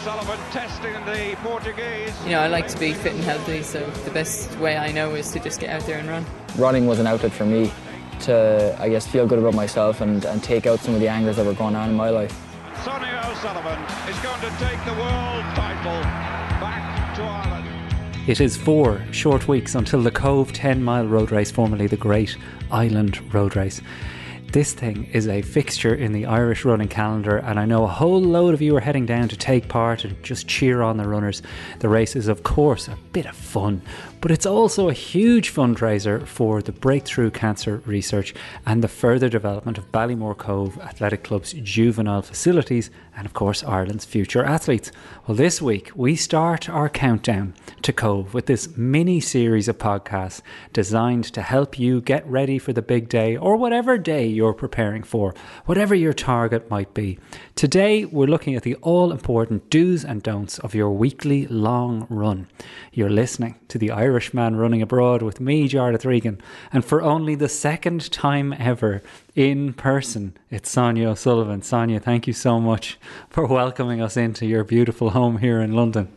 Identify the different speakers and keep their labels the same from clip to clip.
Speaker 1: O'Sullivan testing the Portuguese.
Speaker 2: You know, I like to be fit and healthy, so the best way I know is to just get out there and run.
Speaker 3: Running was an outlet for me to, I guess, feel good about myself and, and take out some of the angers that were going on in my life.
Speaker 1: Sonia O'Sullivan is going to take the world title back to Ireland.
Speaker 4: It is four short weeks until the Cobh 10 mile road race, formerly the Great Island Road Race. This thing is a fixture in the Irish running calendar, and I know a whole load of you are heading down to take part and just cheer on the runners. The race is, of course, a bit of fun, but it's also a huge fundraiser for the breakthrough cancer research and the further development of Ballymore Cobh Athletic Club's juvenile facilities and, of course, Ireland's future athletes. Well, this week we start our countdown to Cobh with this mini series of podcasts designed to help you get ready for the big day or whatever day you're preparing for, whatever your target might be. Today, we're looking at the all important do's and don'ts of your weekly long run. You're listening to the Irishman running abroad with me, Jarlath Regan, and for only the second time ever in person, it's Sonia O'Sullivan. Sonia, thank you so much for welcoming us into your beautiful home here in London.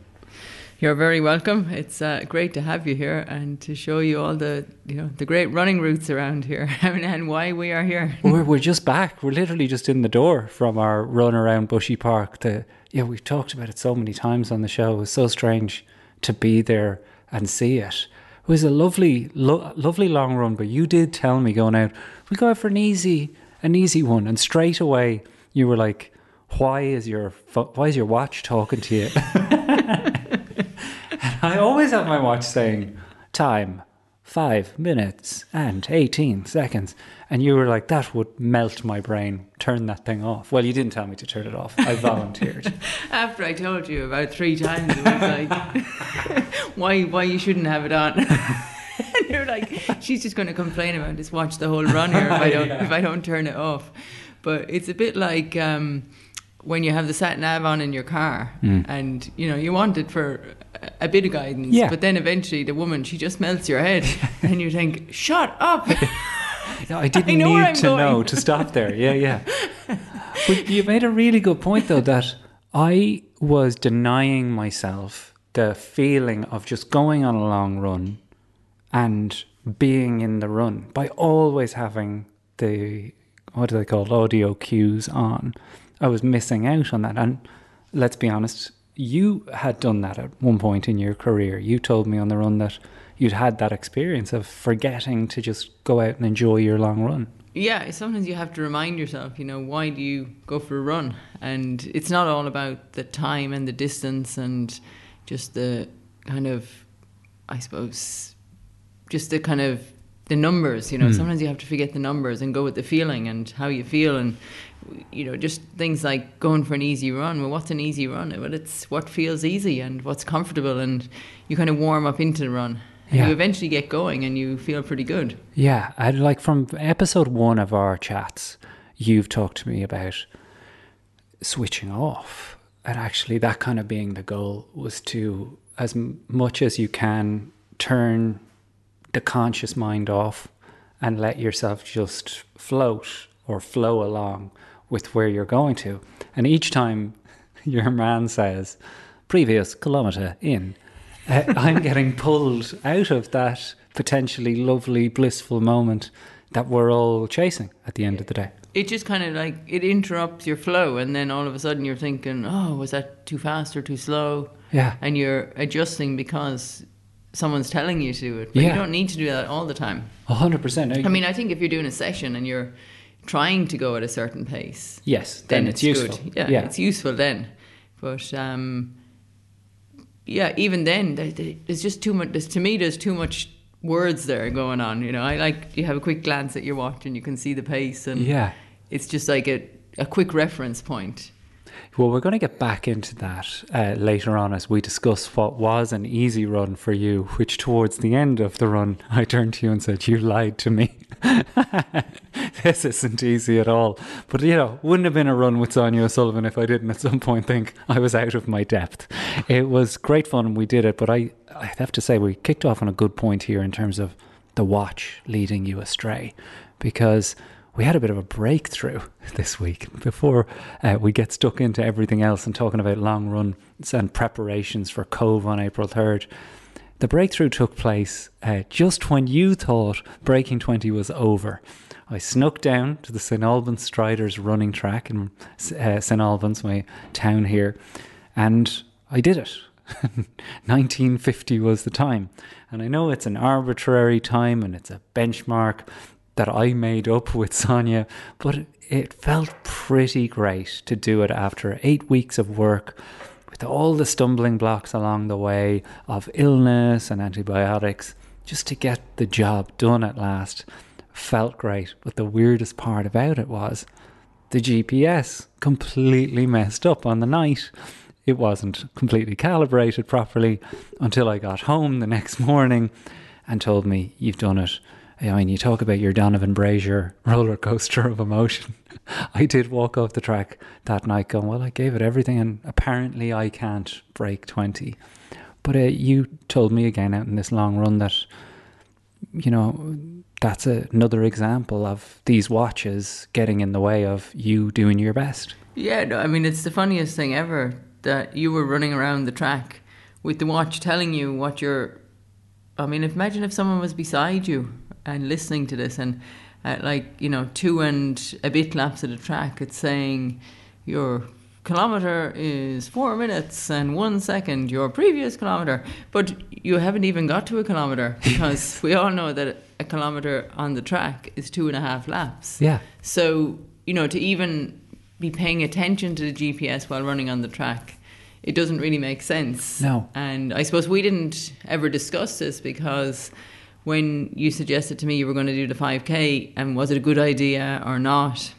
Speaker 2: You're very welcome. It's uh, great to have you here and to show you all the you know the great running routes around here and why we are here.
Speaker 4: we're, we're just back. We're literally just in the door from our run around Bushy Park. To yeah, we've talked about it so many times on the show. It was so strange to be there and see it. It was a lovely, lo- lovely long run. But you did tell me going out, we go out for an easy, an easy one, and straight away you were like, "Why is your why is your watch talking to you?" and I always have my watch saying time five minutes and 18 seconds. And you were like, that would melt my brain. Turn that thing off. Well, you didn't tell me to turn it off. I volunteered.
Speaker 2: After I told you about three times, it was like, why, why you shouldn't have it on. and you're like, she's just going to complain about this watch the whole run here if I don't, yeah. if I don't turn it off. But it's a bit like, um, when you have the sat nav on in your car mm. and you know you want it for a bit of guidance yeah. but then eventually the woman she just melts your head and you think shut up
Speaker 4: no, I didn't I need to going. know to stop there yeah yeah but you made a really good point though that I was denying myself the feeling of just going on a long run and being in the run by always having the what do they call audio cues on I was missing out on that. And let's be honest, you had done that at one point in your career. You told me on the run that you'd had that experience of forgetting to just go out and enjoy your long run.
Speaker 2: Yeah, sometimes you have to remind yourself, you know, why do you go for a run? And it's not all about the time and the distance and just the kind of, I suppose, just the kind of the numbers, you know. Mm. Sometimes you have to forget the numbers and go with the feeling and how you feel and you know, just things like going for an easy run. Well, what's an easy run? Well, it's what feels easy and what's comfortable, and you kind of warm up into the run. And yeah. you eventually get going and you feel pretty good.
Speaker 4: Yeah, I'd like from episode one of our chats, you've talked to me about switching off, and actually that kind of being the goal was to, as much as you can, turn the conscious mind off and let yourself just float or flow along with where you're going to. And each time your man says, previous kilometre in, uh, I'm getting pulled out of that potentially lovely, blissful moment that we're all chasing at the end of the day.
Speaker 2: It just kind of like it interrupts your flow, and then all of a sudden you're thinking, "Oh, was that too fast or too slow?"
Speaker 4: Yeah,
Speaker 2: and you're adjusting because someone's telling you to do it. But yeah. you don't need to do that all the time.
Speaker 4: hundred percent.
Speaker 2: I mean, I think if you're doing a session and you're trying to go at a certain pace,
Speaker 4: yes, then, then it's, it's, useful.
Speaker 2: Good. Yeah, yeah, it's useful then. But um, yeah, even then, there's just too much. To me, there's too much words there going on. You know, I like you have a quick glance at your watch and you can see the pace, and
Speaker 4: yeah,
Speaker 2: it's just like a a quick reference point.
Speaker 4: Well, we're going to get back into that uh, later on as we discuss what was an easy run for you, which towards the end of the run, I turned to you and said, You lied to me. this isn't easy at all. But, you know, wouldn't have been a run with Sonia O'Sullivan if I didn't at some point think I was out of my depth. It was great fun we did it, but I, I have to say, we kicked off on a good point here in terms of the watch leading you astray because we had a bit of a breakthrough this week before uh, we get stuck into everything else and talking about long runs and preparations for Cobh on April 3rd. The breakthrough took place uh, just when you thought Breaking 20 was over. I snuck down to the St Albans Striders running track in uh, St Albans, my town here, and I did it. 1950 was the time. And I know it's an arbitrary time and it's a benchmark that I made up with Sonia, but it felt pretty great to do it after eight weeks of work with all the stumbling blocks along the way of illness and antibiotics, just to get the job done at last felt great. But the weirdest part about it was the GPS completely messed up on the night. It wasn't completely calibrated properly until I got home the next morning and told me, You've done it. I mean, you talk about your Donavan Brazier roller coaster of emotion. I did walk off the track that night going, Well, I gave it everything, and apparently I can't break 20. But uh, you told me again out in this long run that, you know, that's a, another example of these watches getting in the way of you doing your best.
Speaker 2: Yeah, no, I mean, it's the funniest thing ever that you were running around the track with the watch telling you what you're. I mean, imagine if someone was beside you and listening to this and at like you know two and a bit laps of the track it's saying your kilometer is four minutes and one second your previous kilometer. But you haven't even got to a kilometer because we all know that a kilometer on the track is two and a half laps.
Speaker 4: Yeah.
Speaker 2: So you know to even be paying attention to the gps while running on the track it doesn't really make sense.
Speaker 4: No.
Speaker 2: And i suppose we didn't ever discuss this because when you suggested to me you were going to do the 5k and was it a good idea or not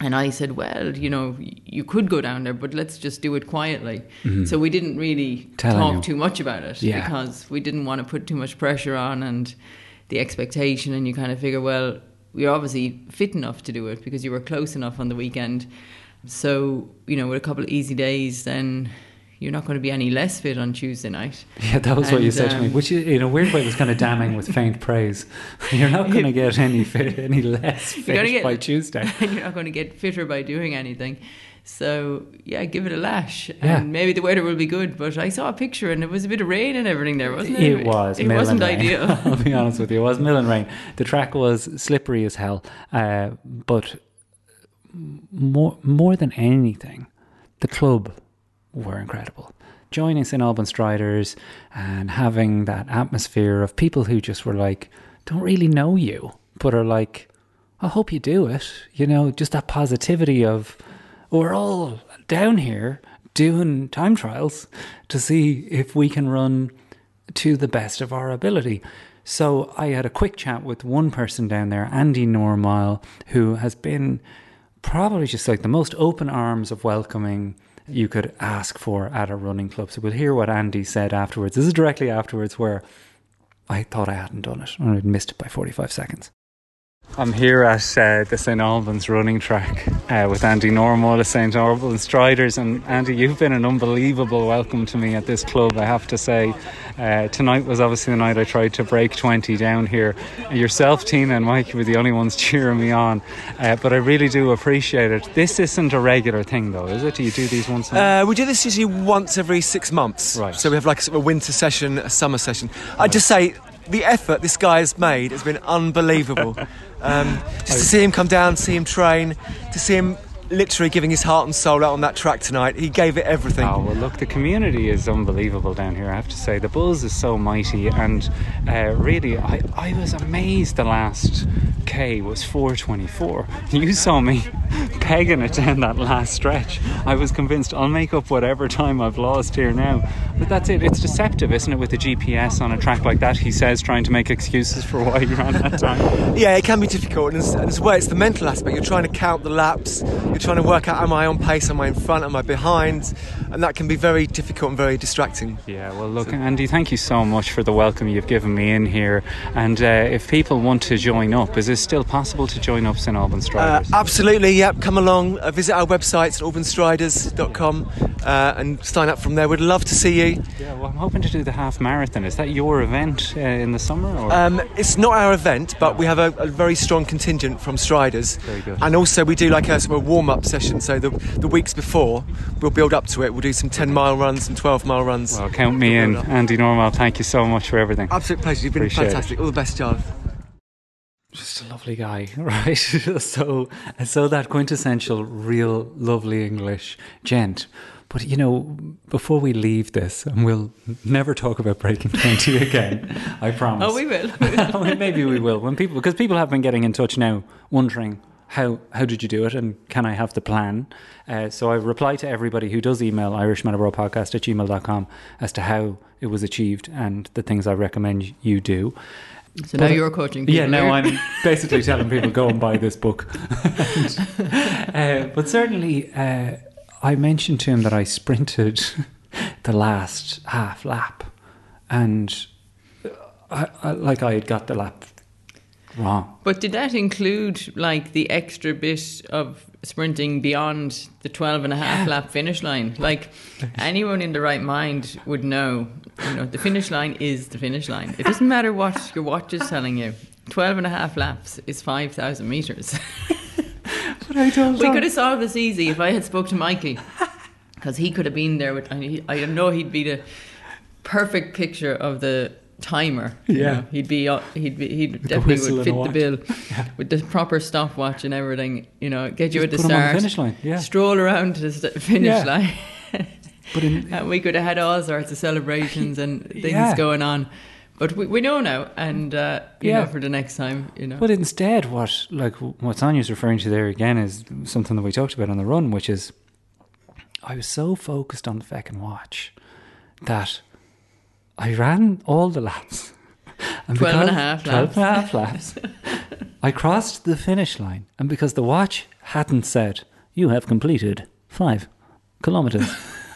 Speaker 2: and I said, well, you know, you could go down there, but let's just do it quietly. Mm-hmm. So we didn't really
Speaker 4: Telling
Speaker 2: talk
Speaker 4: you.
Speaker 2: too much about it
Speaker 4: yeah.
Speaker 2: because we didn't want to put too much pressure on and the expectation. And you kind of figure, well, we're obviously fit enough to do it because you were close enough on the weekend. So, you know, with a couple of easy days, then you're not going to be any less fit on Tuesday night.
Speaker 4: Yeah, that was
Speaker 2: and,
Speaker 4: what you said um, to me,
Speaker 2: um,
Speaker 4: which in a weird way was kind of damning with faint praise. You're not going to get any fit, any less fit
Speaker 2: get,
Speaker 4: by Tuesday.
Speaker 2: you're not going to get fitter by doing anything. So yeah, give it a lash,
Speaker 4: yeah.
Speaker 2: and maybe the weather will be good. But I saw a picture, and it was a bit of rain and everything there, wasn't it?
Speaker 4: It was.
Speaker 2: It wasn't
Speaker 4: rain.
Speaker 2: ideal.
Speaker 4: I'll be honest with you, it was milling rain. The track was slippery as hell, uh, but more more than anything, the club were incredible joining St Albans Striders and having that atmosphere of people who just were like, don't really know you, but are like, I hope you do it. You know, just that positivity of, we're all down here doing time trials to see if we can run to the best of our ability. So I had a quick chat with one person down there, Andy Normile, who has been probably just like the most open arms of welcoming you could ask for at a running club. So we'll hear what Andy said afterwards. This is directly afterwards where I thought I hadn't done it and I'd missed it by 45 seconds. I'm here at uh, the St Albans running track uh, with Andy Normile, the St Albans Striders. And Andy, you've been an unbelievable welcome to me at this club, I have to say. Uh, tonight was obviously the night I tried to break 20 down here. Yourself, Tina, and Mike were the only ones cheering me on. Uh, but I really do appreciate it. This isn't a regular thing, though, is it? Do you do these once a
Speaker 5: month? Uh, we do this usually once every six months.
Speaker 4: Right.
Speaker 5: So we have like a, sort of a winter session, a summer session. I'd just say the effort this guy has made has been unbelievable. Um, just to see him come down, see him train, to see him literally giving his heart and soul out on that track tonight. He gave it everything.
Speaker 4: Oh, well, look, the community is unbelievable down here, I have to say. The buzz is so mighty, and uh, really, I, I was amazed the last K was 424. You saw me pegging it down that last stretch. I was convinced I'll make up whatever time I've lost here now. But that's it. It's deceptive, isn't it, with the GPS on a track like that? He says, trying to make excuses for why he ran that time.
Speaker 5: yeah, it can be difficult, and as, and as well, it's the mental aspect. You're trying to count the laps, you're trying to work out am I on pace, am I in front, am I behind, and that can be very difficult and very distracting.
Speaker 4: Yeah, well, look, Andy, thank you so much for the welcome you've given me in here. And uh, if people want to join up, is it still possible to join up St Albans
Speaker 5: Uh,
Speaker 4: Striders?
Speaker 5: absolutely, yep. Come along, uh, visit our website, albanstriders.com, uh, and sign up from there. We'd love to see you.
Speaker 4: yeah, well, I'm hoping to do the half marathon. Is that your event uh, in the summer? Or?
Speaker 5: Um, it's not our event, but we have a, a very strong contingent from Striders.
Speaker 4: Very good.
Speaker 5: And also, we do like a sort of warm up session. So, the, the weeks before, we'll build up to it. We'll do some 10 mile runs, some 12 mile runs.
Speaker 4: well, count me in. Andy Normile, thank you so much for everything.
Speaker 5: Absolute pleasure. You've been
Speaker 4: Appreciate it.
Speaker 5: fantastic. All the best, Charles.
Speaker 4: Just a lovely guy, right? so, so that quintessential, real, lovely English gent. But you know, before we leave this, and we'll never talk about breaking twenty again, I promise.
Speaker 2: Oh, we will.
Speaker 4: Well, Maybe we will when people because people have been getting in touch now, wondering how how did you do it and can I have the plan? Uh, so I reply to everybody who does email irishmanabroadpodcast at gmail.com as to how it was achieved and the things I recommend you do.
Speaker 2: So now you're coaching people.
Speaker 4: Yeah, now. I'm basically telling people go and buy this book. uh, but certainly, uh, I mentioned to him that I sprinted the last half lap, and I, I, like I had got the lap wrong.
Speaker 2: But did that include like the extra bit of sprinting beyond the 12 and a half lap finish line? Like anyone in the right mind would know, you know, the finish line is the finish line. It doesn't matter what your watch is telling you. 12 and a half laps is 5,000 meters.
Speaker 4: But I don't.
Speaker 2: we could have solved this easy if I had spoke to Mikey. Because he could have been there with, I know he'd be the perfect picture of the timer.
Speaker 4: Yeah.
Speaker 2: know. he'd be, uh, he'd be, he'd definitely would fit the bill with the proper stopwatch and everything. You know, get you
Speaker 4: Just
Speaker 2: at the
Speaker 4: on the
Speaker 2: start,
Speaker 4: finish line, yeah.
Speaker 2: stroll around to the finish
Speaker 4: Yeah.
Speaker 2: line.
Speaker 4: But in,
Speaker 2: and we could have had all sorts of celebrations and things
Speaker 4: Yeah.
Speaker 2: going on. But we, we know now, and uh, you
Speaker 4: Yeah.
Speaker 2: know, for the next time, you know.
Speaker 4: But instead, what like what Sonia's referring to there again is something that we talked about on the run, which is I was so focused on the fucking watch that I ran all the laps. And
Speaker 2: 12 and a half
Speaker 4: 12 and a half laps. I crossed the finish line, and because the watch hadn't said, You have completed five kilometres,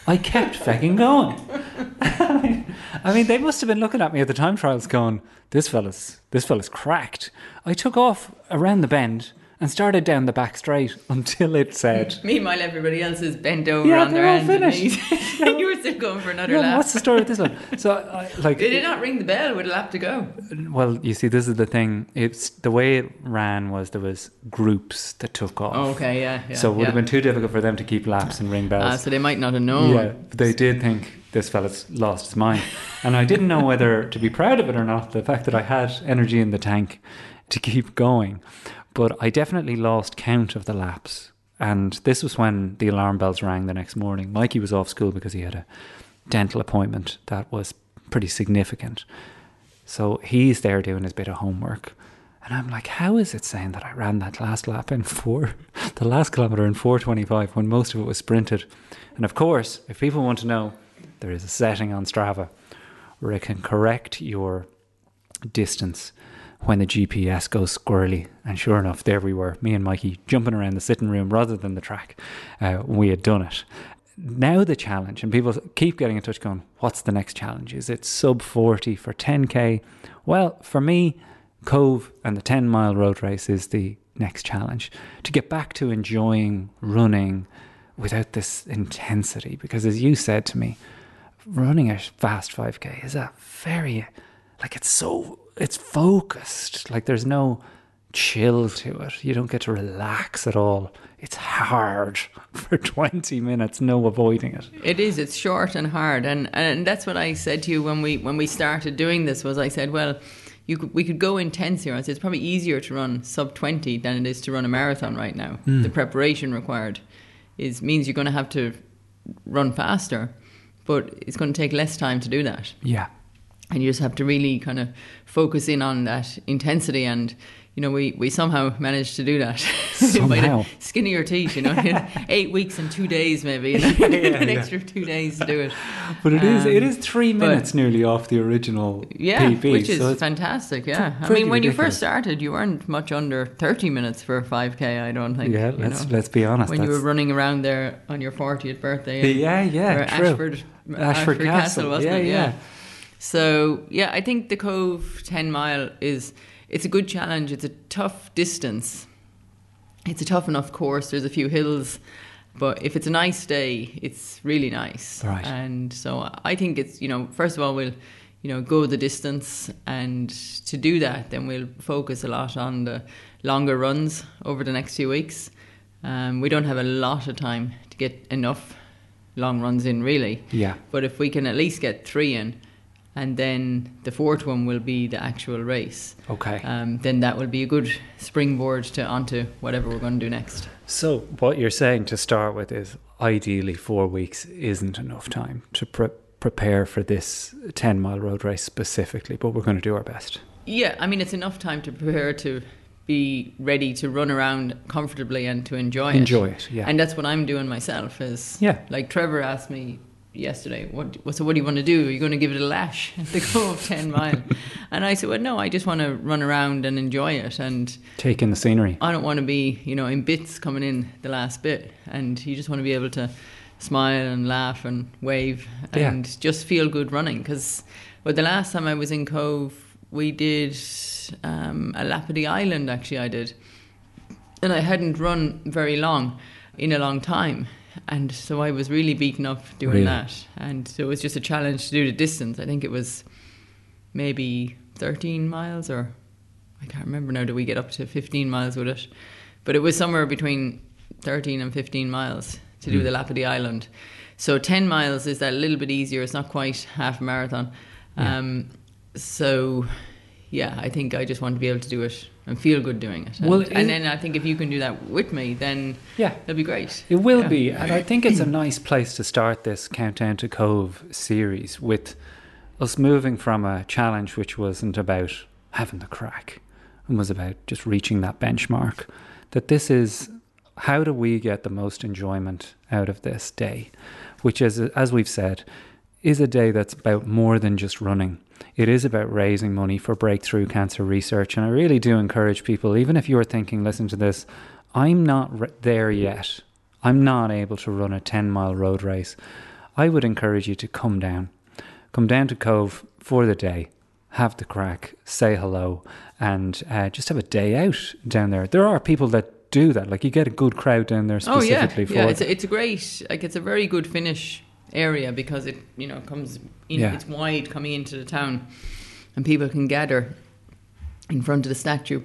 Speaker 4: I kept fucking going. I mean, they must have been looking at me at the time trials going, This fella's this fella's cracked. I took off around the bend and started down the back straight until it said
Speaker 2: Meanwhile, everybody else is bent over
Speaker 4: Yeah,
Speaker 2: on their
Speaker 4: they're all
Speaker 2: end. and
Speaker 4: finished.
Speaker 2: you were still going for another
Speaker 4: yeah,
Speaker 2: lap.
Speaker 4: what's the story with this one? So, I, like, They
Speaker 2: Did it not ring the bell with a lap to go?
Speaker 4: well, you see, this is the thing. It's the way it ran was there was groups that took off.
Speaker 2: Oh, okay, yeah. yeah
Speaker 4: so it would
Speaker 2: yeah.
Speaker 4: have been too difficult for them to keep laps and ring bells.
Speaker 2: Ah, so they might not have known.
Speaker 4: Yeah, but they did think this fella's lost his mind. And I didn't know whether to be proud of it or not, the fact that I had energy in the tank to keep going. But I definitely lost count of the laps. And this was when the alarm bells rang the next morning. Mikey was off school because he had a dental appointment that was pretty significant. So he's there doing his bit of homework. And I'm like, how is it saying that I ran that last lap in four, the last kilometre in 425 when most of it was sprinted? And of course, if people want to know, there is a setting on Strava where it can correct your distance when the GPS goes squirrely. And sure enough, there we were, me and Mikey jumping around the sitting room rather than the track. Uh, we had done it. Now the challenge, and people keep getting in touch going, what's the next challenge? Is it sub 40 for 10K? Well, for me, Cobh and the 10 mile road race is the next challenge. To get back to enjoying running without this intensity. Because as you said to me, running a fast 5K is a very, like it's so, it's focused. Like there's no chill to it. You don't get to relax at all. It's hard for 20 minutes, no avoiding it.
Speaker 2: It is. It's short and hard, and and that's what I said to you when we when we started doing this. Was I said, well, you could, we could go intense here. I said it's probably easier to run sub twenty than it is to run a marathon right now. Hmm. The preparation required is means you're going to have to run faster, but it's going to take less time to do that
Speaker 4: Yeah.
Speaker 2: And you just have to really kind of focus in on that intensity and you know, we, we somehow managed to do that.
Speaker 4: Somehow.
Speaker 2: Skinnier teeth, you know, eight weeks and two days maybe, you know,
Speaker 4: Yeah,
Speaker 2: an
Speaker 4: yeah.
Speaker 2: extra two days to do it.
Speaker 4: But it is it
Speaker 2: Um,
Speaker 4: is three
Speaker 2: but-
Speaker 4: minutes nearly off the original
Speaker 2: Yeah,
Speaker 4: PB.
Speaker 2: which is
Speaker 4: so
Speaker 2: fantastic. Yeah, I mean, when you first started, you weren't much under thirty minutes for a five k. I don't think.
Speaker 4: yeah,
Speaker 2: you
Speaker 4: let's
Speaker 2: know,
Speaker 4: let's be honest.
Speaker 2: when you were running around there on your fortieth birthday.
Speaker 4: yeah, yeah, true.
Speaker 2: Ashford,
Speaker 4: Ashford Castle,
Speaker 2: wasn't
Speaker 4: yeah,
Speaker 2: it?
Speaker 4: yeah.
Speaker 2: So yeah, I think the Cobh ten mile is it's a good challenge. It's a tough distance. It's a tough enough course. There's a few hills, but if it's a nice day, it's really nice.
Speaker 4: Right.
Speaker 2: And so I think it's you know first of all we'll you know go the distance, and to do that, then we'll focus a lot on the longer runs over the next few weeks. Um, we don't have a lot of time to get enough long runs in, really.
Speaker 4: Yeah.
Speaker 2: But if we can at least get three in, and then the fourth one will be the actual race,
Speaker 4: Okay.
Speaker 2: um, then that will be a good springboard to onto whatever we're going to do next.
Speaker 4: So what you're saying to start with is ideally four weeks isn't enough time to pre- prepare for this 10 mile road race specifically, but we're going to do our best.
Speaker 2: Yeah, I mean it's enough time to prepare to be ready to run around comfortably and to enjoy it.
Speaker 4: Enjoy it, yeah.
Speaker 2: And that's what I'm doing myself. Is
Speaker 4: Yeah.
Speaker 2: Like Trevor asked me yesterday, what what- so what do you want to do? Are you going to give it a lash at the go of ten mile? and I said, well, no, I just want to run around and enjoy it and.
Speaker 4: Take in the scenery.
Speaker 2: I don't want to be, you know, in bits coming in the last bit, and you just want to be able to smile and laugh and wave
Speaker 4: Yeah.
Speaker 2: and just feel good running. Because, well, the last time I was in Cobh, we did um, a lap of the island. Actually, I did, and I hadn't run very long in a long time, and so I was really beaten up doing
Speaker 4: Really?
Speaker 2: that. And so it was just a challenge to do the distance. I think it was maybe 13 miles or I can't remember now. Did we get up to 15 miles with it? But it was somewhere between 13 and 15 miles to do
Speaker 4: Mm.
Speaker 2: the lap of the island. So 10 miles is that a little bit easier. It's not quite half a marathon.
Speaker 4: Yeah.
Speaker 2: Um, so, yeah, I think I just want to be able to do it and feel good doing it. And,
Speaker 4: Well,
Speaker 2: and then I think if you can do that with me, then
Speaker 4: Yeah.
Speaker 2: that'd be great.
Speaker 4: It will
Speaker 2: Yeah.
Speaker 4: be, and I think it's a nice place to start this Countdown to Cobh series with us moving from a challenge which wasn't about having the crack and was about just reaching that benchmark. That this is how do we get the most enjoyment out of this day, which is, as we've said, is a day that's about more than just running. It is about raising money for breakthrough cancer research. And I really do encourage people, even if you're thinking, listen to this, I'm not re- there yet. I'm not able to run a 10 mile road race. I would encourage you to come down. Come down to Cobh for the day, have the crack, say hello, and uh, just have a day out down there. There are people that do that. Like you get a good crowd down there
Speaker 2: Oh yeah,
Speaker 4: specifically for
Speaker 2: yeah.
Speaker 4: it.
Speaker 2: It's a, it's a great, like it's a very good finish area because it, you know, comes in.
Speaker 4: Yeah.
Speaker 2: It's wide coming into the town, and people can gather in front of the statue.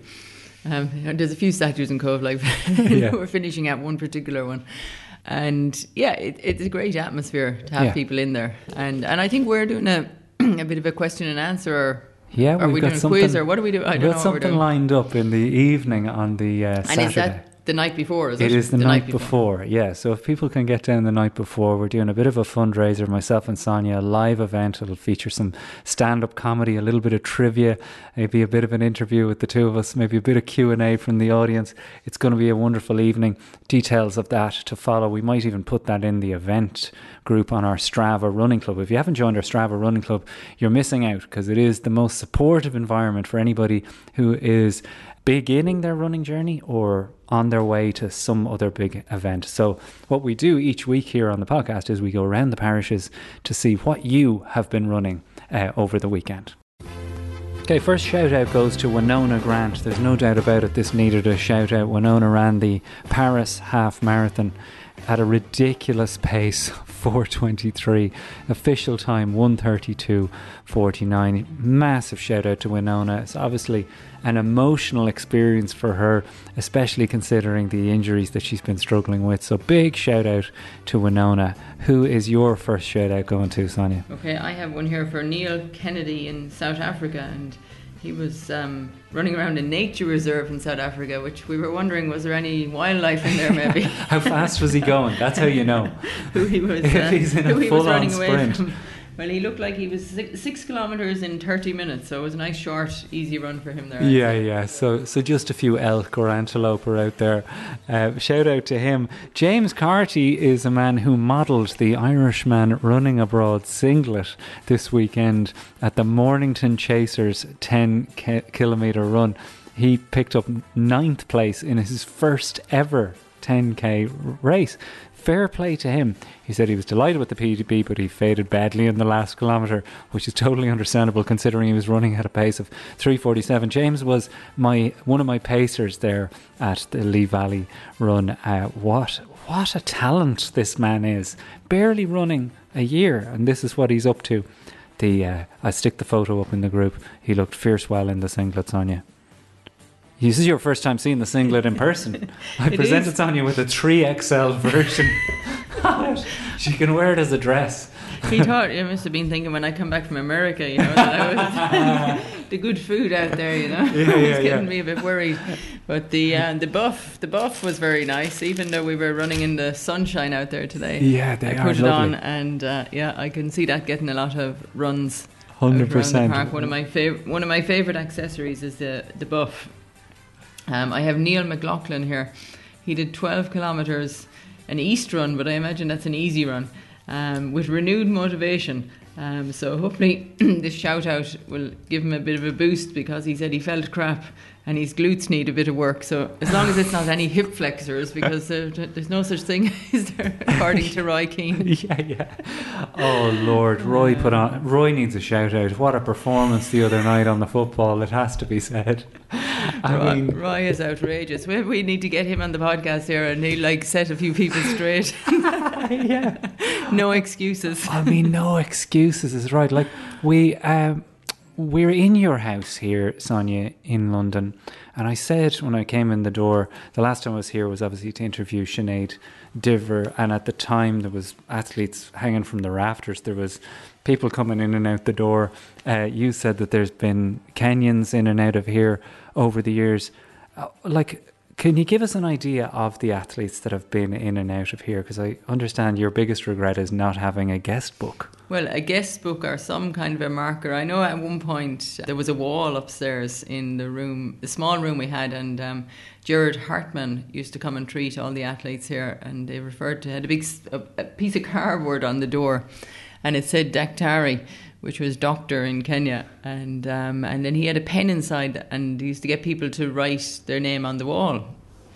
Speaker 2: Um, and there's a few statues in Cobh, like
Speaker 4: Yeah.
Speaker 2: we're finishing at one particular one, and yeah, it, it's a great atmosphere to have
Speaker 4: Yeah.
Speaker 2: people in there, and and I think we're doing a a bit of a question and answer. Or,
Speaker 4: yeah,
Speaker 2: are
Speaker 4: we've
Speaker 2: we
Speaker 4: got
Speaker 2: doing a
Speaker 4: something,
Speaker 2: quiz or what do we do? I
Speaker 4: we've
Speaker 2: don't
Speaker 4: got
Speaker 2: know
Speaker 4: something
Speaker 2: doing.
Speaker 4: lined up in the evening on the uh,
Speaker 2: and
Speaker 4: Saturday.
Speaker 2: The night before? Is it,
Speaker 4: It is the, night, before. yeah. So if people can get down the night before, we're doing a bit of a fundraiser. Myself and Sonia, a live event. It'll feature some stand-up comedy, a little bit of trivia, maybe a bit of an interview with the two of us, maybe a bit of Q and A from the audience. It's going to be a wonderful evening. Details of that to follow. We might even put that in the event group on our Strava Running Club. If you haven't joined our Strava Running Club, you're missing out because it is the most supportive environment for anybody who is beginning their running journey or on their way to some other big event. So, what we do each week here on the podcast is we go around the parishes to see what you have been running uh, over the weekend. Okay, first shout out goes to Winona Grant. There's no doubt about it, this needed a shout out. Winona ran the Paris half marathon at a ridiculous pace 423 official time 132.49 massive shout out to winona. It's obviously an emotional experience for her especially considering the injuries that she's been struggling with. So big shout out to winona. Who is your first shout out going to sonia?
Speaker 2: Okay, I have one here for Neil Kennedy in South Africa, and he was um, running around a nature reserve in South Africa, which we were wondering was there any wildlife in there, maybe?
Speaker 4: how fast was he going that's how you know
Speaker 2: who he was,
Speaker 4: If
Speaker 2: uh,
Speaker 4: he's in a
Speaker 2: who he was
Speaker 4: full-on
Speaker 2: running away
Speaker 4: sprint.
Speaker 2: from. Well, he looked like he was six, six kilometres in 30 minutes, so it was a nice, short, easy run for him there.
Speaker 4: Yeah, yeah. So, so just a few elk or antelope are out there. Uh, shout out to him. James Carty is a man who modelled the Irishman running abroad singlet this weekend at the Mornington Chasers 10 ki- kilometre run. He picked up ninth place in his first ever 10k race. Fair play to him. He said he was delighted with the PDB, but he faded badly in the last kilometre, which is totally understandable considering he was running at a pace of 3:47. James was my one of my pacers there at the Lee Valley Run. Uh, what what a talent this man is! Barely running a year, and this is what he's up to. The uh, I stick the photo up in the group. He looked fierce well in the singlet, Sonia. This is your first time seeing the singlet in person. I
Speaker 2: It
Speaker 4: presented
Speaker 2: is.
Speaker 4: Sonia with a 3XL version. she can wear it as a dress.
Speaker 2: He thought, he must have been thinking when I come back from America, you know, that I was the good food out there, you know.
Speaker 4: Yeah,
Speaker 2: I was getting
Speaker 4: yeah.
Speaker 2: me a bit worried. But the uh, the buff, the buff was very nice, even though we were running in the sunshine out there today.
Speaker 4: Yeah, they are.
Speaker 2: I put it
Speaker 4: lovely.
Speaker 2: on, and uh, yeah, I can see that getting a lot of runs.
Speaker 4: Hundred
Speaker 2: the
Speaker 4: percent.
Speaker 2: park. One of my favorite one of my favorite accessories is the the buff. Um, I have Neil McLaughlin here. He did 12 kilometers, an east run, but I imagine that's an easy run, um, with renewed motivation. Um, so hopefully this shout out will give him a bit of a boost because he said he felt crap and his glutes need a bit of work. So as long as it's not any hip flexors, because there, there's no such thing, is there? According to Roy Keane.
Speaker 4: yeah, yeah. Oh Lord, Roy put on. Roy needs a shout out. What a performance the other night on the football! It has to be said. I
Speaker 2: Roy,
Speaker 4: mean,
Speaker 2: Roy is outrageous. We, we need to get him on the podcast here and he'll like set a few people straight.
Speaker 4: yeah.
Speaker 2: no excuses.
Speaker 4: I mean, no excuses is right. Like we, um, we're in your house here, Sonia, in London, and I said when I came in the door, the last time I was here was obviously to interview Sinead Diver, and at the time there was athletes hanging from the rafters. There was people coming in and out the door. Uh, you said that there's been Kenyans in and out of here over the years. Uh, like, can you give us an idea of the athletes that have been in and out of here? Because I understand your biggest regret is not having a guest book.
Speaker 2: Well, a guest book or some kind of a marker. I know at one point there was a wall upstairs in the room, the small room we had, and um, Gerard Hartmann used to come and treat all the athletes here, and they referred to had a big a, a piece of cardboard on the door, and it said Daktari, which was doctor in Kenya, and um, and then he had a pen inside, and he used to get people to write their name on the wall.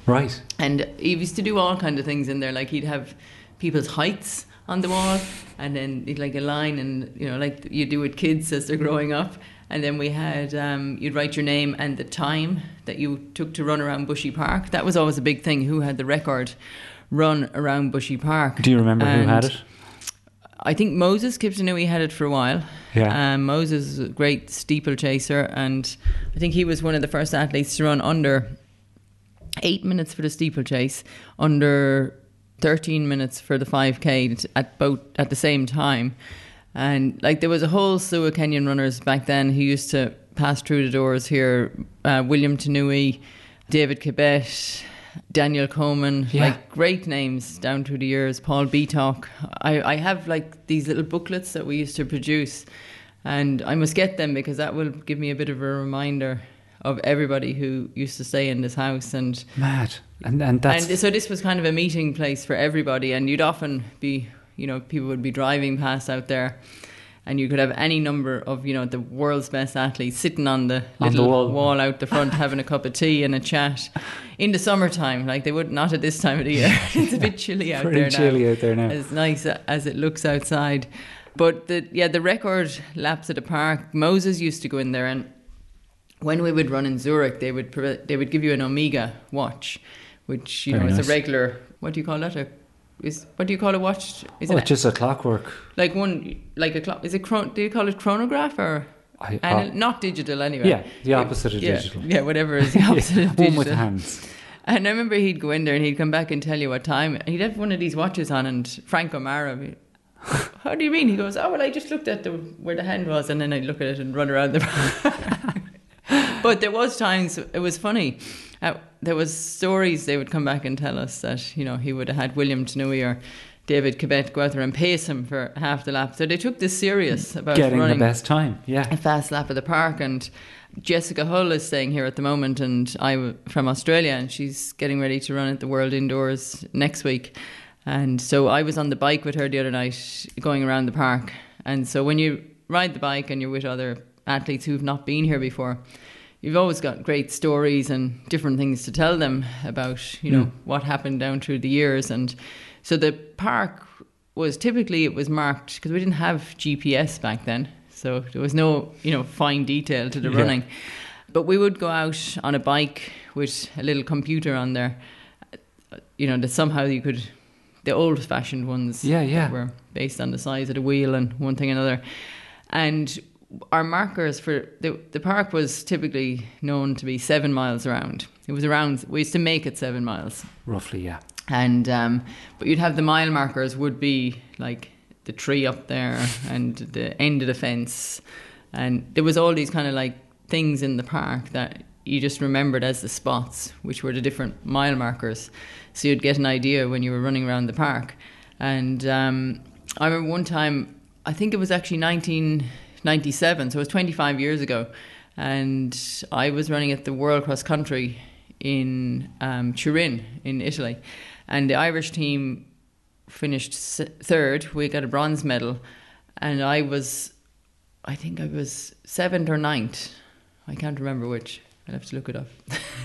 Speaker 4: Right.
Speaker 2: And he used to do all kind of things in there, like he'd have people's heights on the wall, and then he'd like a line, and you know, like you do with kids as they're growing up. And then we had um, you'd write your name and the time that you took to run around Bushy Park. That was always a big thing. Who had the record run around Bushy Park?
Speaker 4: Do you remember who had it?
Speaker 2: I think Moses Kiptanui had it for a while.
Speaker 4: Yeah.
Speaker 2: Um, Moses is a great steeplechaser, and I think he was one of the first athletes to run under eight minutes for the steeplechase, under 13 minutes for the 5k at both at the same time. And like there was a whole slew of Kenyan runners back then who used to pass through the doors here. Uh, William Tanui, David Kibet, Daniel Komen,
Speaker 4: Yeah.
Speaker 2: like great names down through the years. Paul Bitok. I, I have like these little booklets that we used to produce, and I must get them because that will give me a bit of a reminder of everybody who used to stay in this house and
Speaker 4: Mad. And and that's
Speaker 2: and so this was kind of a meeting place for everybody, and you'd often be, you know, people would be driving past out there, and you could have any number of, you know, the world's best athletes sitting on the
Speaker 4: On the
Speaker 2: little
Speaker 4: wall.
Speaker 2: out the front having a cup of tea and a chat. In the summertime, like they would not at this time of the year. it's a bit chilly out
Speaker 4: pretty
Speaker 2: there
Speaker 4: chilly
Speaker 2: now.
Speaker 4: out there now.
Speaker 2: As nice as it looks outside. But the yeah, the record laps at the park. Moses used to go in there and when we would run in Zurich, they would they would give you an Omega watch, which you
Speaker 4: Very
Speaker 2: know is a regular. What do you call that? A is what do you call a watch? Is
Speaker 4: oh,
Speaker 2: it
Speaker 4: just a clockwork.
Speaker 2: like one like a clock? Is it chron- do you call it chronograph or
Speaker 4: I,
Speaker 2: and
Speaker 4: uh,
Speaker 2: not digital anyway?
Speaker 4: yeah, the opposite of
Speaker 2: yeah,
Speaker 4: digital.
Speaker 2: Yeah, whatever is the opposite of
Speaker 4: One with hands.
Speaker 2: And I remember he'd go in there and he'd come back and tell you what time. He'd have one of these watches on, and Frank O'Mara. How do you mean? He goes, Oh well, I just looked at the where the hand was, and then I'd look at it and run around the. but there was times it was funny. Uh, there was stories they would come back and tell us that you know he would have had William Tanui or David Kibet go out there and pace him for half the lap. So they took this serious about
Speaker 4: Getting the
Speaker 2: running
Speaker 4: best time. Yeah.
Speaker 2: a fast lap of the park. And Jessica Hull is staying here at the moment, and I'm from Australia, and she's getting ready to run at the World Indoors next week. And so I was on the bike with her the other night, going around the park. And so when you ride the bike and you're with other athletes who've not been here before, you've always got great stories and different things to tell them about, you know,
Speaker 4: Mm.
Speaker 2: what happened down through the years. And so the park was typically it was marked because we didn't have GPS back then, so there was no you know fine detail to the
Speaker 4: Yeah.
Speaker 2: running. But we would go out on a bike with a little computer on there, you know, that somehow you could. The old-fashioned ones,
Speaker 4: Yeah, yeah.
Speaker 2: were based on the size of the wheel and one thing another, and our markers for the the park was typically known to be seven miles around. It was around. We used to make it seven miles,
Speaker 4: Roughly, yeah.
Speaker 2: and um, but you'd have the mile markers would be like the tree up there and the end of the fence, and there was all these kind of like things in the park that you just remembered as the spots, which were the different mile markers. So you'd get an idea when you were running around the park. And um, I remember one time, I think it was actually 1997, so it was 25 years ago, and I was running at the World Cross Country in um, Turin in Italy, and the Irish team finished third. We got a bronze medal, and I was, I think I was seventh or ninth. I can't remember which. I'll have to look it up.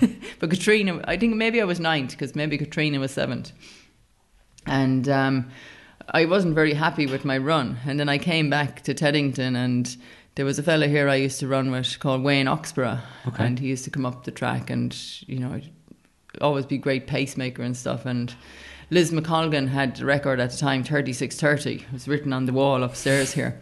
Speaker 2: but Catherina, I think maybe I was ninth because maybe Catherina was seventh. And um, I wasn't very happy with my run. And then I came back to Teddington, and there was a fella here I used to run with called Wayne Oxborough.
Speaker 4: Okay.
Speaker 2: And he used to come up the track, and, you know, always be great pacemaker and stuff. And Liz McColgan had the record at the time, 36.30. It was written on the wall upstairs here.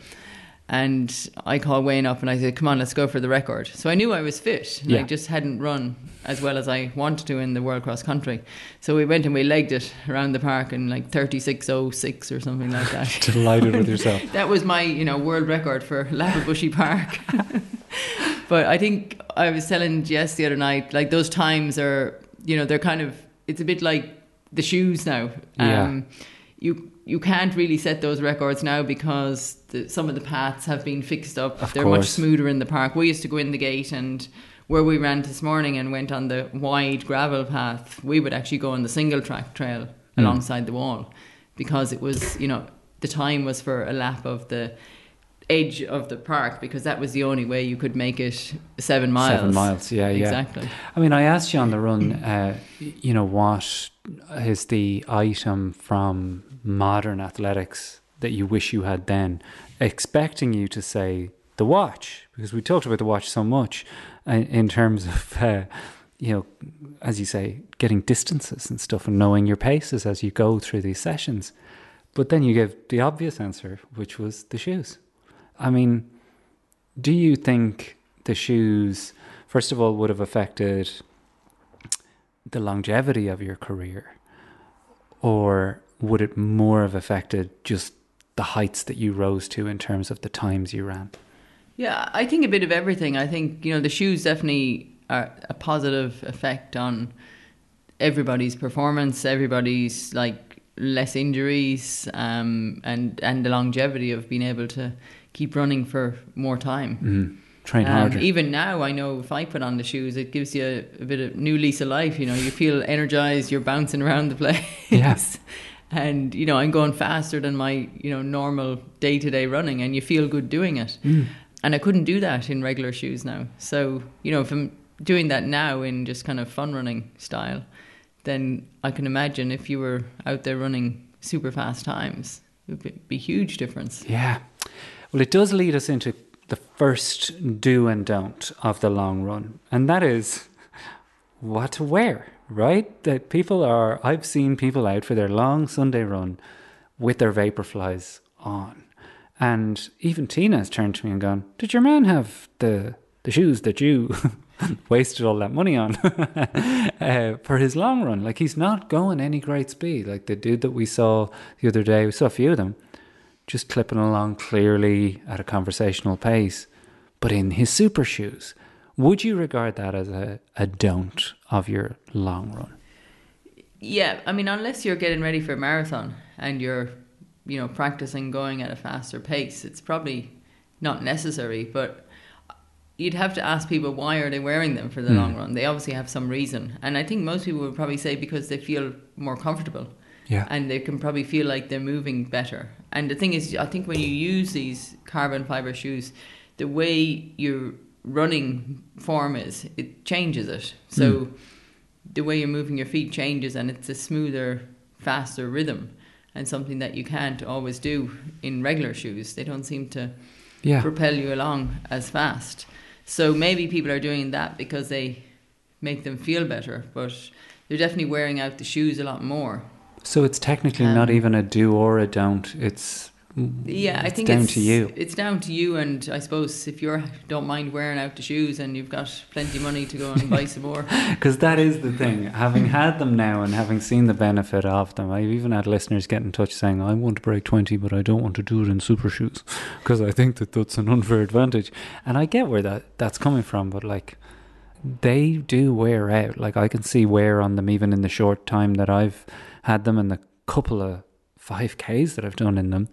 Speaker 2: And I called Wayne up and I said, come on, let's go for the record. So I knew I was fit.
Speaker 4: Yeah.
Speaker 2: I just hadn't run as well as I wanted to in the World Cross Country. So we went and we legged it around the park in like 36.06 or something like that.
Speaker 4: Delighted with yourself.
Speaker 2: That was my, you know, world record for Lababushy Park. but I think I was telling Jess the other night, like those times are, you know, they're kind of, it's a bit like the shoes now. Um,
Speaker 4: Yeah.
Speaker 2: You you can't really set those records now because the, some of the paths have been fixed up.
Speaker 4: Of
Speaker 2: they're much smoother in the park. We used to go in the gate and where we ran this morning and went on the wide gravel path, we would actually go on the single track trail
Speaker 4: Mm.
Speaker 2: alongside the wall because it was, you know, the time was for a lap of the edge of the park because that was the only way you could make it seven miles.
Speaker 4: Seven miles, yeah, yeah.
Speaker 2: Exactly.
Speaker 4: I mean, I asked you on the run, uh, you know, what is the item from modern athletics that you wish you had then? Expecting you to say the watch, because we talked about the watch so much uh, in terms of, uh, you know, as you say, getting distances and stuff and knowing your paces as you go through these sessions. But then you gave the obvious answer, which was the shoes. I mean, do you think the shoes, first of all, would have affected the longevity of your career? Or would it more have affected just the heights that you rose to in terms of the times you ran?
Speaker 2: Yeah, I think a bit of everything. I think, you know, the shoes definitely are a positive effect on everybody's performance, everybody's like less injuries, um, and and the longevity of being able to keep running for more time.
Speaker 4: Mm. Train
Speaker 2: Um,
Speaker 4: harder.
Speaker 2: even now, I know if I put on the shoes, it gives you a, a bit of new lease of life. You know, you feel energized. You're bouncing around the place.
Speaker 4: Yeah.
Speaker 2: and you know, I'm going faster than my you know normal day to day running, and you feel good doing it. And I couldn't do that in regular shoes now. So you know, if I'm doing that now in just kind of fun running style, then I can imagine if you were out there running super fast times, it would be, be huge difference.
Speaker 4: Yeah. Well, it does lead us into the first do and don't of the long run, and that is what to wear, right? That people are, I've seen people out for their long Sunday run with their Vaporflies on. And even Tina has turned to me and gone, Did your man have the, the shoes that you wasted all that money on uh, for his long run? Like, he's not going any great speed. Like the dude that we saw the other day, we saw a few of them just clipping along clearly at a conversational pace, but in his super shoes. Would you regard that as a, a don't of your long run?
Speaker 2: Yeah, I mean, unless you're getting ready for a marathon and you're, you know, practicing going at a faster pace, it's probably not necessary. But you'd have to ask people why are they wearing them for the
Speaker 4: Hmm.
Speaker 2: long run. They obviously have some reason, and I think most people would probably say because they feel more comfortable
Speaker 4: Yeah.
Speaker 2: and they can probably feel like they're moving better. And the thing is, I think when you use these carbon fiber shoes, the way your running form is, it changes it. So hmm. the way you're moving your feet changes, and it's a smoother, faster rhythm, and something that you can't always do in regular shoes. They don't seem to
Speaker 4: Yeah.
Speaker 2: propel you along as fast. So maybe people are doing that because they make them feel better, but they're definitely wearing out the shoes a lot more.
Speaker 4: So it's technically not
Speaker 2: Um,
Speaker 4: even a do or a don't. It's
Speaker 2: Yeah, I think
Speaker 4: down
Speaker 2: it's
Speaker 4: to you.
Speaker 2: It's down to you, and I suppose if you don't mind wearing out the shoes and you've got plenty of money to go and buy some more.
Speaker 4: Because that is the thing. having had them now and having seen the benefit of them, I've even had listeners get in touch saying, I want to break 20, but I don't want to do it in super shoes because I think that that's an unfair advantage. And I get where that, that's coming from, but like, they do wear out. Like, I can see wear on them even in the short time that I've had them in the couple of 5Ks that I've done in them,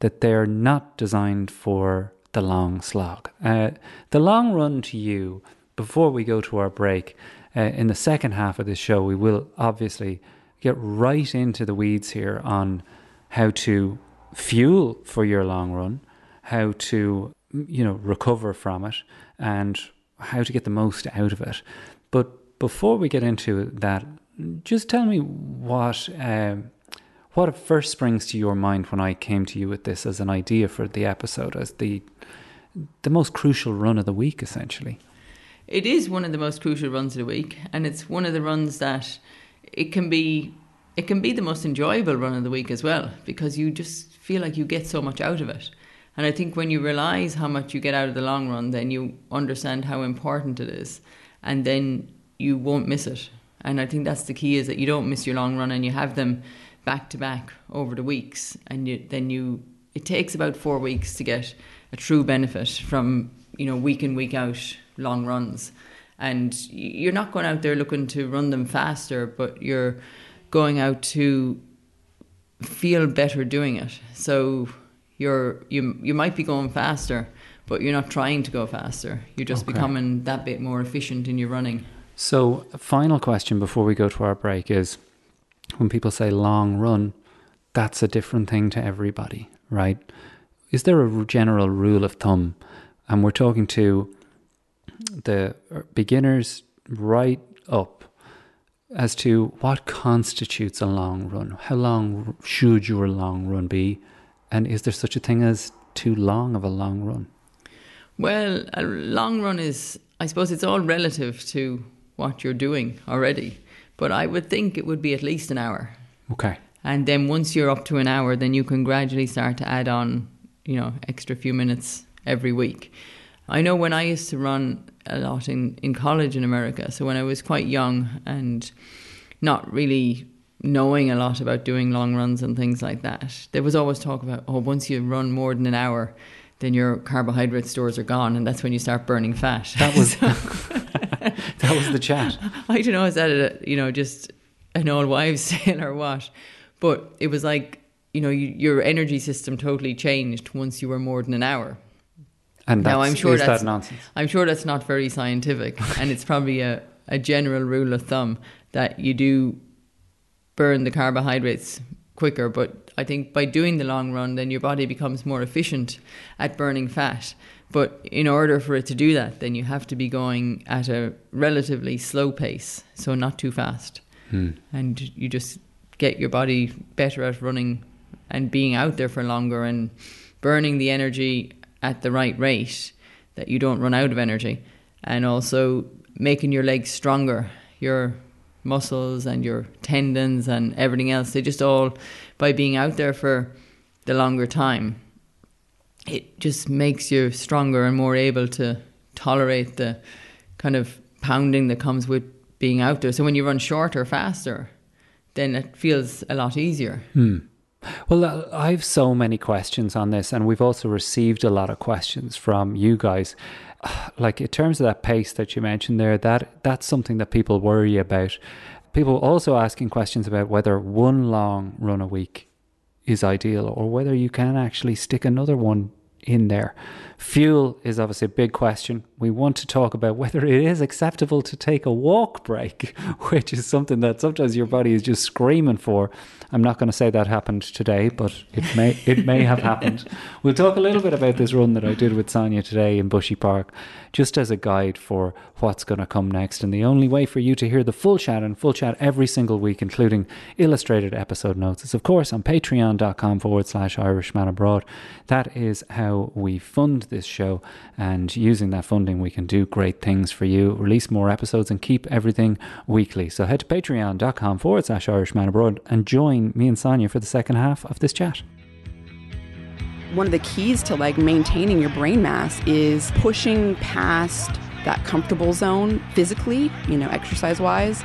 Speaker 4: that they're not designed for the long slog. Uh, the long run to you, before we go to our break, uh, in the second half of this show, we will obviously get right into the weeds here on how to fuel for your long run, how to you know recover from it, and how to get the most out of it. But before we get into that, just tell me what um, what first springs to your mind when I came to you with this as an idea for the episode, as the the most crucial run of the week, essentially.
Speaker 2: It is one of the most crucial runs of the week, and it's one of the runs that it can be. It can be the most enjoyable run of the week as well because you just feel like you get so much out of it. And I think when you realize how much you get out of the long run, then you understand how important it is, and then you won't miss it. And I think that's the key is that you don't miss your long run and you have them back to back over the weeks, and you, then you. It takes about four weeks to get a true benefit from you know week in week out long runs, and you're not going out there looking to run them faster, but you're going out to feel better doing it. So you're you you might be going faster, but you're not trying to go faster. You're just
Speaker 4: Okay.
Speaker 2: becoming that bit more efficient in your running.
Speaker 4: So, final question before we go to our break is when people say long run, that's a different thing to everybody, right? Is there a general rule of thumb? And we're talking to the beginners right up as to what constitutes a long run. How long should your long run be? And is there such a thing as too long of a long run?
Speaker 2: Well, a long run is, I suppose, it's all relative to what you're doing already. But I would think it would be at least an hour.
Speaker 4: Okay.
Speaker 2: And then once you're up to an hour, then you can gradually start to add on, you know, extra few minutes every week. I know when I used to run a lot in, in college in America, so when I was quite young and not really knowing a lot about doing long runs and things like that, there was always talk about, oh, once you run more than an hour, then your carbohydrate stores are gone, and that's when you start burning fat.
Speaker 4: That was that was the chat.
Speaker 2: I don't know, is that a, you know just an old wives' tale or what? But it was like you know you, your energy system totally changed once you were more than an hour.
Speaker 4: And
Speaker 2: Now, I'm sure that's-
Speaker 4: that nonsense.
Speaker 2: I'm sure that's not very scientific, and it's probably a, a general rule of thumb that you do burn the carbohydrates quicker. But I think by doing the long run, then your body becomes more efficient at burning fat. But in order for it to do that, then you have to be going at a relatively slow pace, so not too fast.
Speaker 4: Hmm.
Speaker 2: And you just get your body better at running and being out there for longer and burning the energy at the right rate that you don't run out of energy and also making your legs stronger your muscles and your tendons and everything else they just all by being out there for the longer time it just makes you stronger and more able to tolerate the kind of pounding that comes with being out there so when you run shorter faster then it feels a lot easier
Speaker 4: Hmm. Well, uh, I have so many questions on this, and we've also received a lot of questions from you guys. Like in terms of that pace that you mentioned there, that that's something that people worry about. people also asking questions about whether one long run a week is ideal or whether you can actually stick another one in there. Fuel is obviously a big question. We want to talk about whether it is acceptable to take a walk break, which is something that sometimes your body is just screaming for. I'm not going to say that happened today, but it may it may have happened. We'll talk a little bit about this run that I did with Sonia today in Bushy Park, just as a guide for what's going to come next. And the only way for you to hear the full chat and full chat every single week, including illustrated episode notes, is of course on patreon.com forward slash Irishman Abroad. That is how we fund this show, and using that funding, we can do great things for you, release more episodes, and keep everything weekly. So head to patreon.com forward slash Irishman Abroad and join me and Sonia for the second half of this chat
Speaker 6: one of the keys to like maintaining your brain mass is pushing past that comfortable zone physically, you know, exercise wise.